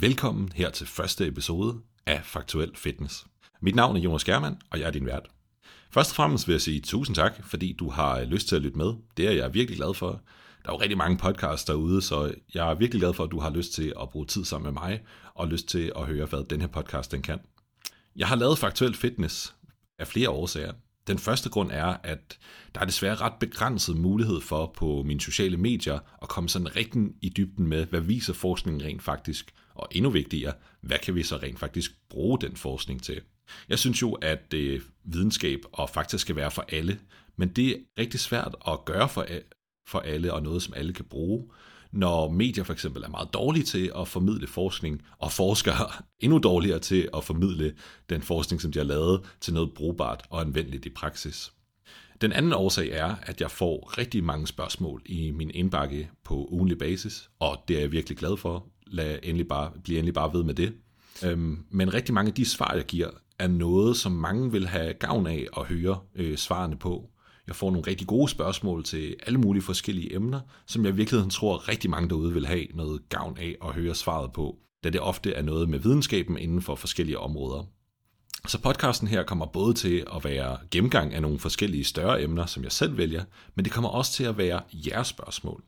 Velkommen her til første episode af Faktuel Fitness. Mit navn er Jonas Germand, og jeg er din vært. Først og fremmest vil jeg sige tusind tak, fordi du har øh, lyst til at lytte med. Det er jeg virkelig glad for. Der er jo rigtig mange podcasts derude, så jeg er virkelig glad for, at du har lyst til at bruge tid sammen med mig, og lyst til at høre, hvad den her podcast den kan. Jeg har lavet Faktuel Fitness af flere årsager. Den første grund er, at der er desværre ret begrænset mulighed for på mine sociale medier at komme sådan rigtig i dybden med, hvad viser forskningen rent faktisk, og endnu vigtigere, hvad kan vi så rent faktisk bruge den forskning til. Jeg synes jo, at øh, videnskab og fakta skal være for alle, men det er rigtig svært at gøre for, for alle, og noget, som alle kan bruge når medier for eksempel er meget dårlige til at formidle forskning, og forskere endnu dårligere til at formidle den forskning, som de har lavet, til noget brugbart og anvendeligt i praksis. Den anden årsag er, at jeg får rigtig mange spørgsmål i min indbakke på ugenlig basis, og det er jeg virkelig glad for. Lad endelig bare, bliv endelig bare ved med det. Øhm, men rigtig mange af de svar, jeg giver, er noget, som mange vil have gavn af at høre øh, svarene på. Jeg får nogle rigtig gode spørgsmål til alle mulige forskellige emner, som jeg i virkeligheden tror rigtig mange derude vil have noget gavn af at høre svaret på, da det ofte er noget med videnskaben inden for forskellige områder. Så podcasten her kommer både til at være gennemgang af nogle forskellige større emner, som jeg selv vælger, men det kommer også til at være jeres spørgsmål.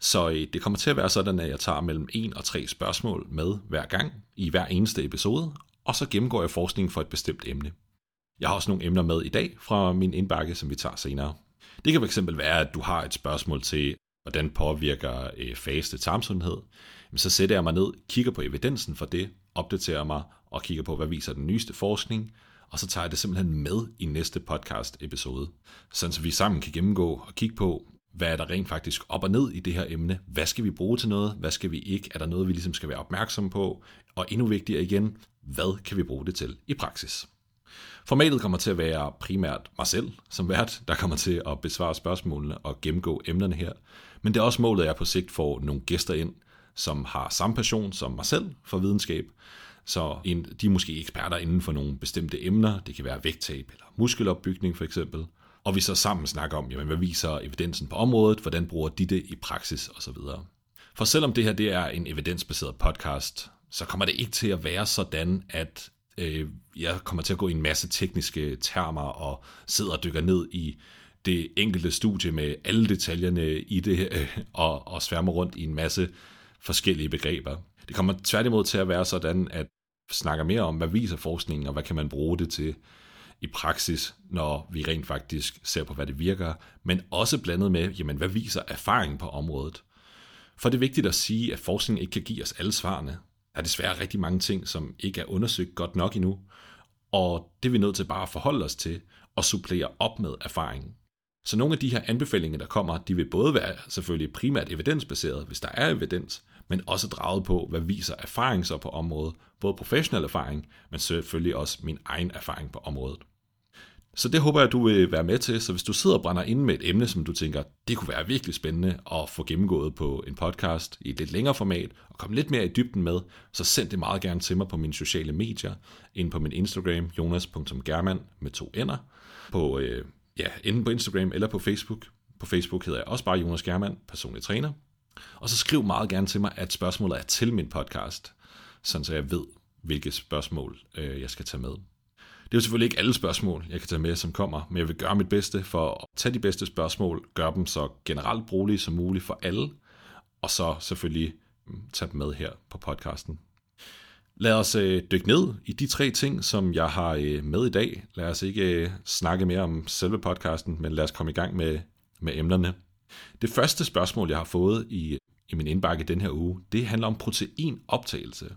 Så øh, det kommer til at være sådan, at jeg tager mellem en og tre spørgsmål med hver gang i hver eneste episode, og så gennemgår jeg forskning for et bestemt emne. Jeg har også nogle emner med i dag fra min indbakke, som vi tager senere. Det kan fx være, at du har et spørgsmål til, hvordan påvirker øh, faste tarmsundhed. Så sætter jeg mig ned, kigger på evidensen for det, opdaterer mig og kigger på, hvad viser den nyeste forskning, og så tager jeg det simpelthen med i næste podcast episode, sådan så vi sammen kan gennemgå og kigge på, hvad er der rent faktisk op og ned i det her emne? Hvad skal vi bruge til noget? Hvad skal vi ikke? Er der noget, vi ligesom skal være opmærksom på? Og endnu vigtigere igen, hvad kan vi bruge det til i praksis? Formatet kommer til at være primært mig selv som vært, der kommer til at besvare spørgsmålene og gennemgå emnerne her. Men det er også målet, at jeg på sigt får nogle gæster ind, som har samme passion som mig selv for videnskab. Så de er måske eksperter inden for nogle bestemte emner. Det kan være vægttab eller muskelopbygning for eksempel. Og vi så sammen snakker om, jamen, hvad viser evidensen på området, hvordan bruger de det i praksis osv. For selvom det her det er en evidensbaseret podcast, så kommer det ikke til at være sådan, at øh, jeg kommer til at gå i en masse tekniske termer og sidder og dykker ned i det enkelte studie med alle detaljerne i det, øh, og, og sværmer rundt i en masse forskellige begreber. Det kommer tværtimod til at være sådan, at snakker mere om, hvad viser forskningen, og hvad kan man bruge det til i praksis, når vi rent faktisk ser på, hvad det virker, men også blandet med, jamen, hvad viser erfaring på området. For det er vigtigt at sige, at forskning ikke kan give os alle svarene. Der er desværre rigtig mange ting, som ikke er undersøgt godt nok endnu, og det er vi nødt til bare at forholde os til og supplere op med erfaringen. Så nogle af de her anbefalinger, der kommer, de vil både være selvfølgelig primært evidensbaseret, hvis der er evidens, men også draget på, hvad viser erfaring så på området, både professionel erfaring, men selvfølgelig også min egen erfaring på området. Så det håber jeg, du vil være med til. Så hvis du sidder og brænder inde med et emne, som du tænker, det kunne være virkelig spændende at få gennemgået på en podcast i et lidt længere format, og komme lidt mere i dybden med, så send det meget gerne til mig på mine sociale medier, ind på min Instagram, jonas.german med to ender, på, øh, ja, enten på Instagram eller på Facebook. På Facebook hedder jeg også bare Jonas German, personlig træner. Og så skriv meget gerne til mig, at spørgsmålet er til min podcast, sådan så jeg ved, hvilke spørgsmål øh, jeg skal tage med. Det er jo selvfølgelig ikke alle spørgsmål, jeg kan tage med, som kommer, men jeg vil gøre mit bedste for at tage de bedste spørgsmål, gøre dem så generelt brugelige som muligt for alle, og så selvfølgelig mm, tage dem med her på podcasten. Lad os øh, dykke ned i de tre ting, som jeg har øh, med i dag. Lad os ikke øh, snakke mere om selve podcasten, men lad os komme i gang med, med emnerne. Det første spørgsmål, jeg har fået i, i min indbakke den her uge, det handler om proteinoptagelse.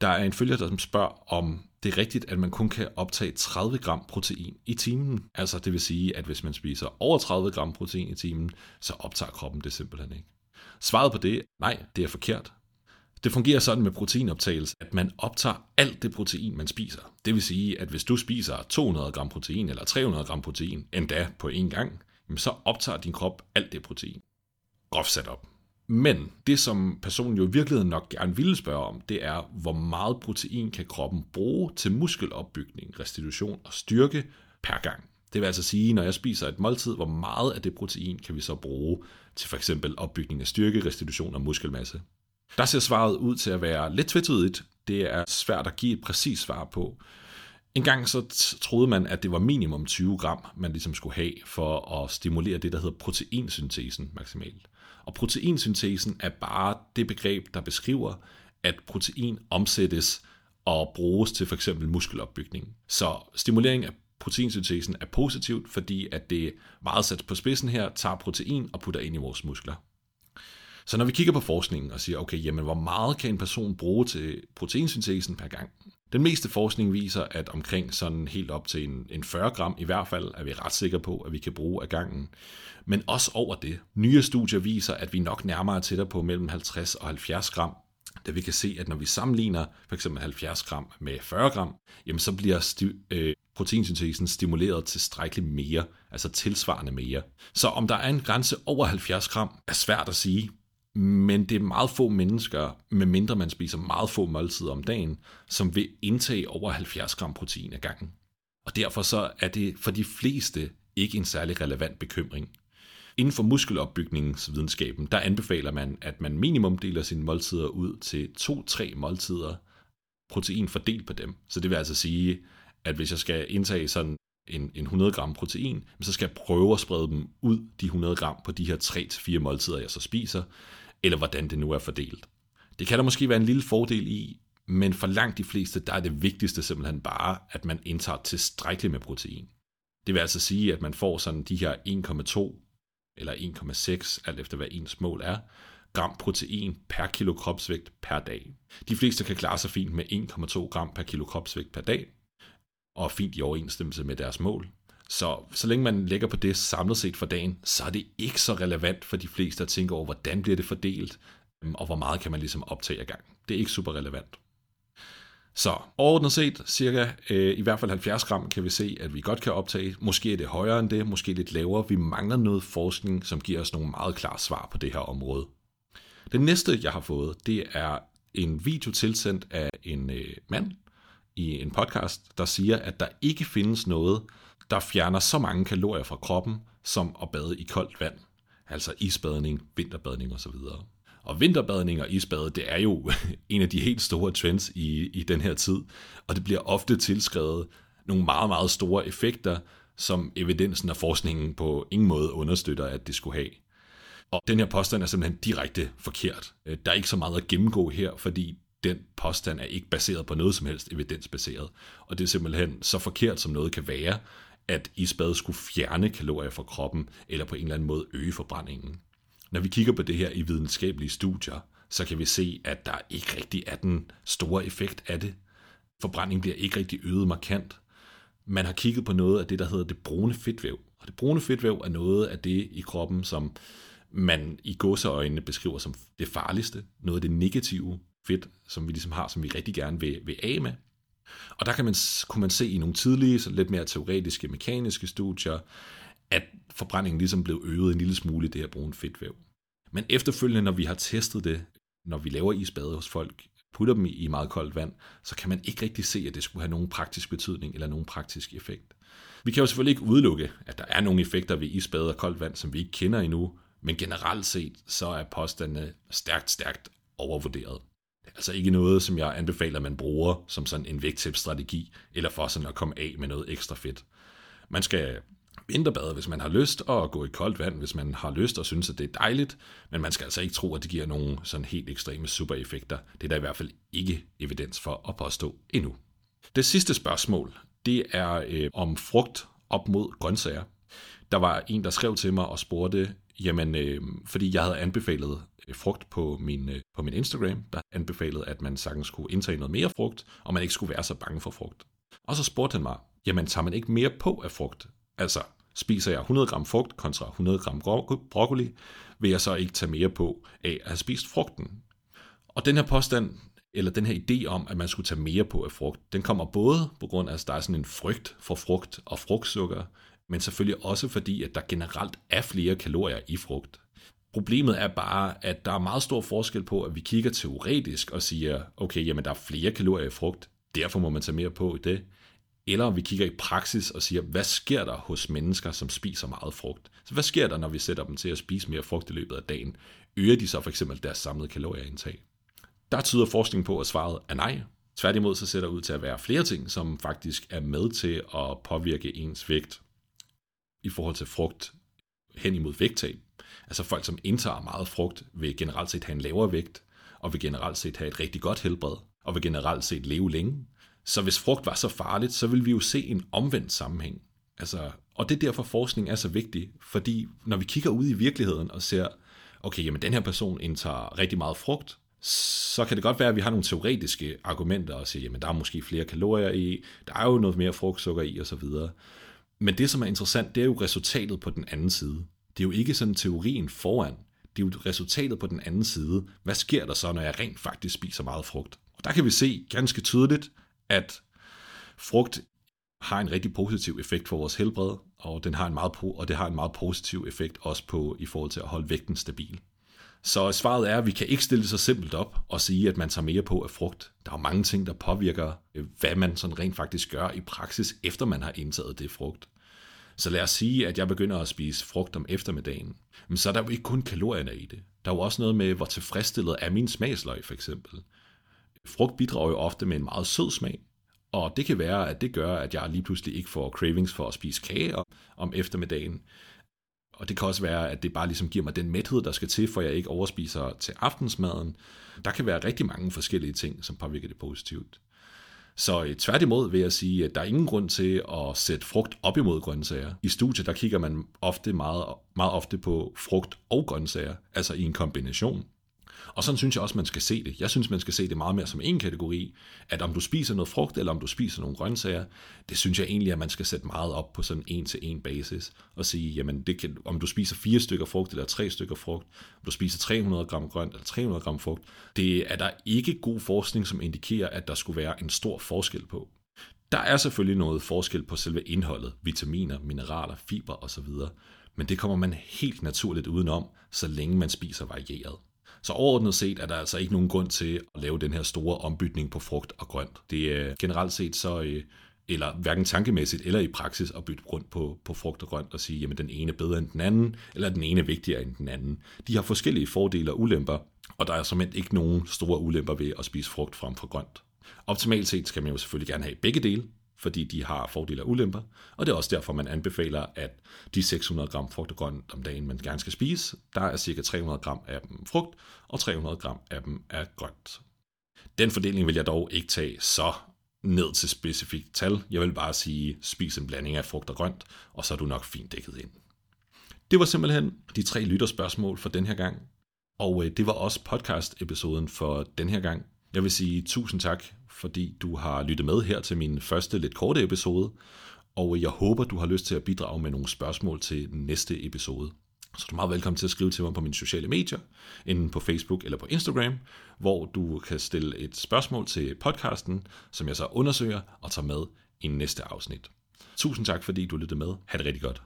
Der er en følger, der spørger, om det er rigtigt, at man kun kan optage 30 gram protein i timen. Altså det vil sige, at hvis man spiser over 30 gram protein i timen, så optager kroppen det simpelthen ikke. Svaret på det, nej, det er forkert. Det fungerer sådan med proteinoptagelse, at man optager alt det protein, man spiser. Det vil sige, at hvis du spiser 200 gram protein eller 300 gram protein, endda på én gang, så optager din krop alt det protein. Groft sat op. Men det, som personen jo i virkeligheden nok gerne ville spørge om, det er, hvor meget protein kan kroppen bruge til muskelopbygning, restitution og styrke per gang. Det vil altså sige, når jeg spiser et måltid, hvor meget af det protein kan vi så bruge til for eksempel opbygning af styrke, restitution og muskelmasse. Der ser svaret ud til at være lidt tvetydigt. Det er svært at give et præcist svar på. En gang så troede man, at det var minimum 20 gram, man ligesom skulle have for at stimulere det, der hedder proteinsyntesen maksimalt. Og proteinsyntesen er bare det begreb, der beskriver, at protein omsættes og bruges til for eksempel muskelopbygning. Så stimulering af proteinsyntesen er positivt, fordi at det meget sat på spidsen her tager protein og putter ind i vores muskler. Så når vi kigger på forskningen og siger, okay, jamen hvor meget kan en person bruge til proteinsyntesen per gang? Den meste forskning viser, at omkring sådan helt op til en, en 40 gram i hvert fald, er vi ret sikre på, at vi kan bruge af gangen. Men også over det. Nye studier viser, at vi nok nærmere tættere på mellem 50 og 70 gram da vi kan se, at når vi sammenligner for eksempel 70 gram med 40 gram, jamen så bliver sti- øh, proteinsyntesen stimuleret tilstrækkeligt mere, altså tilsvarende mere. Så om der er en grænse over 70 gram, er svært at sige, men det er meget få mennesker, medmindre man spiser meget få måltider om dagen, som vil indtage over 70 gram protein ad gangen. Og derfor så er det for de fleste ikke en særlig relevant bekymring. Inden for muskelopbygningsvidenskaben, der anbefaler man, at man minimum deler sine måltider ud til to-tre måltider protein fordelt på dem. Så det vil altså sige, at hvis jeg skal indtage sådan en, en 100 gram protein, så skal jeg prøve at sprede dem ud, de 100 gram, på de her 3-4 måltider, jeg så spiser, eller hvordan det nu er fordelt. Det kan der måske være en lille fordel i, men for langt de fleste, der er det vigtigste simpelthen bare, at man indtager tilstrækkeligt med protein. Det vil altså sige, at man får sådan de her 1,2 eller 1,6, alt efter hvad ens mål er, gram protein per kilo kropsvægt per dag. De fleste kan klare sig fint med 1,2 gram per kilo kropsvægt per dag, og fint i overensstemmelse med deres mål. Så så længe man lægger på det samlet set for dagen, så er det ikke så relevant for de fleste at tænke over, hvordan bliver det fordelt, øhm, og hvor meget kan man ligesom optage ad gang. Det er ikke super relevant. Så overordnet set, cirka øh, i hvert fald 70 gram, kan vi se, at vi godt kan optage. Måske er det højere end det, måske lidt lavere. Vi mangler noget forskning, som giver os nogle meget klare svar på det her område. Det næste, jeg har fået, det er en video tilsendt af en øh, mand i en podcast, der siger, at der ikke findes noget, der fjerner så mange kalorier fra kroppen, som at bade i koldt vand. Altså isbadning, vinterbadning osv. Og vinterbadning og isbade, det er jo en af de helt store trends i, i den her tid, og det bliver ofte tilskrevet nogle meget, meget store effekter, som evidensen og forskningen på ingen måde understøtter, at det skulle have. Og den her påstand er simpelthen direkte forkert. Øh, der er ikke så meget at gennemgå her, fordi den påstand er ikke baseret på noget som helst evidensbaseret. Og det er simpelthen så forkert, som noget kan være, at isbad skulle fjerne kalorier fra kroppen, eller på en eller anden måde øge forbrændingen. Når vi kigger på det her i videnskabelige studier, så kan vi se, at der ikke rigtig er den store effekt af det. Forbrændingen bliver ikke rigtig øget markant. Man har kigget på noget af det, der hedder det brune fedtvæv. Og det brune fedtvæv er noget af det i kroppen, som man i godseøjnene beskriver som det farligste. Noget af det negative fedt, som vi ligesom har, som vi rigtig gerne vil, vil af med. Og der kan man, kunne man se i nogle tidlige, så lidt mere teoretiske, mekaniske studier, at forbrændingen ligesom blev øget en lille smule i det her brune fedtvæv. Men efterfølgende, når vi har testet det, når vi laver isbade hos folk, putter dem i meget koldt vand, så kan man ikke rigtig se, at det skulle have nogen praktisk betydning eller nogen praktisk effekt. Vi kan jo selvfølgelig ikke udelukke, at der er nogle effekter ved isbade og koldt vand, som vi ikke kender endnu, men generelt set, så er påstandene stærkt, stærkt overvurderet. Det er altså ikke noget, som jeg anbefaler, at man bruger som sådan en vægttabsstrategi, eller for sådan at komme af med noget ekstra fedt. Man skal vinterbade, hvis man har lyst, og gå i koldt vand, hvis man har lyst og synes, at det er dejligt, men man skal altså ikke tro, at det giver nogle sådan helt ekstreme supereffekter. Det er der i hvert fald ikke evidens for at påstå endnu. Det sidste spørgsmål, det er øh, om frugt op mod grøntsager. Der var en, der skrev til mig og spurgte, jamen, øh, fordi jeg havde anbefalet Øh, frugt på min, øh, på min Instagram, der anbefalede, at man sagtens skulle indtage noget mere frugt, og man ikke skulle være så bange for frugt. Og så spurgte han mig, jamen tager man ikke mere på af frugt? Altså, spiser jeg 100 gram frugt kontra 100 gram broccoli, vil jeg så ikke tage mere på af at have spist frugten. Og den her påstand, eller den her idé om, at man skulle tage mere på af frugt, den kommer både på grund af, at der er sådan en frygt for frugt og frugtsukker, men selvfølgelig også fordi, at der generelt er flere kalorier i frugt. Problemet er bare, at der er meget stor forskel på, at vi kigger teoretisk og siger, okay, jamen der er flere kalorier i frugt, derfor må man tage mere på i det, eller vi kigger i praksis og siger, hvad sker der hos mennesker, som spiser meget frugt? Så hvad sker der, når vi sætter dem til at spise mere frugt i løbet af dagen? Øger de så for eksempel deres samlede kalorieindtag? Der tyder forskning på, at svaret er nej. Tværtimod så ser der ud til at være flere ting, som faktisk er med til at påvirke ens vægt i forhold til frugt hen imod vægttab. Altså folk, som indtager meget frugt, vil generelt set have en lavere vægt, og vil generelt set have et rigtig godt helbred, og vil generelt set leve længe. Så hvis frugt var så farligt, så vil vi jo se en omvendt sammenhæng. Altså, og det er derfor forskning er så vigtig, fordi når vi kigger ud i virkeligheden og ser, okay, jamen den her person indtager rigtig meget frugt, så kan det godt være, at vi har nogle teoretiske argumenter og siger, jamen der er måske flere kalorier i, der er jo noget mere frugtsukker i osv. Men det, som er interessant, det er jo resultatet på den anden side. Det er jo ikke sådan teorien foran, det er jo resultatet på den anden side. Hvad sker der så, når jeg rent faktisk spiser meget frugt? Og der kan vi se ganske tydeligt, at frugt har en rigtig positiv effekt for vores helbred, og, den har en meget, og det har en meget positiv effekt også på i forhold til at holde vægten stabil. Så svaret er, at vi kan ikke stille det så simpelt op og sige, at man tager mere på af frugt. Der er mange ting, der påvirker, øh, hvad man sådan rent faktisk gør i praksis, efter man har indtaget det frugt. Så lad os sige, at jeg begynder at spise frugt om eftermiddagen. Men så er der jo ikke kun kalorierne i det. Der er jo også noget med, hvor tilfredsstillet er min smagsløg, for eksempel. Frugt bidrager jo ofte med en meget sød smag, og det kan være, at det gør, at jeg lige pludselig ikke får cravings for at spise kage om eftermiddagen. Og det kan også være, at det bare ligesom giver mig den mæthed, der skal til, for jeg ikke overspiser til aftensmaden. Der kan være rigtig mange forskellige ting, som påvirker det positivt. Så øh, tværtimod vil jeg sige, at der er ingen grund til at sætte frugt op imod grøntsager. I studiet der kigger man ofte meget, meget ofte på frugt og grøntsager, altså i en kombination. Og sådan synes jeg også, man skal se det. Jeg synes, man skal se det meget mere som en kategori, at om du spiser noget frugt, eller om du spiser nogle grøntsager, det synes jeg egentlig, at man skal sætte meget op på sådan en til en basis, og sige, jamen, det kan, om du spiser fire stykker frugt, eller tre stykker frugt, om du spiser 300 gram grønt, eller 300 gram frugt, det er der ikke god forskning, som indikerer, at der skulle være en stor forskel på. Der er selvfølgelig noget forskel på selve indholdet, vitaminer, mineraler, fiber osv., men det kommer man helt naturligt udenom, så længe man spiser varieret. Så overordnet set er der altså ikke nogen grund til at lave den her store ombytning på frugt og grønt. Det er generelt set så, øh, eller hverken tankemæssigt eller i praksis at bytte rundt på, på frugt og grønt og sige, jamen den ene er bedre end den anden, eller den ene er vigtigere end den anden. De har forskellige fordele og ulemper, og der er som ikke nogen store ulemper ved at spise frugt frem for grønt. Optimalt set skal man jo selvfølgelig gerne have begge dele, fordi de har fordele og ulemper, og det er også derfor, man anbefaler, at de 600 gram frugt og grønt om dagen, man gerne skal spise, der er cirka 300 gram af dem frugt, og 300 gram af dem er grønt. Den fordeling vil jeg dog ikke tage så ned til specifikt tal. Jeg vil bare sige, spis en blanding af frugt og grønt, og så er du nok fint dækket ind. Det var simpelthen de tre lytterspørgsmål for den her gang. Og øh, det var også podcast-episoden for den her gang. Jeg vil sige tusind tak fordi du har lyttet med her til min første lidt korte episode, og jeg håber, du har lyst til at bidrage med nogle spørgsmål til næste episode. Så du er meget velkommen til at skrive til mig på mine sociale medier, enten på Facebook eller på Instagram, hvor du kan stille et spørgsmål til podcasten, som jeg så undersøger og tager med i næste afsnit. Tusind tak, fordi du lyttede med. Ha' det rigtig godt.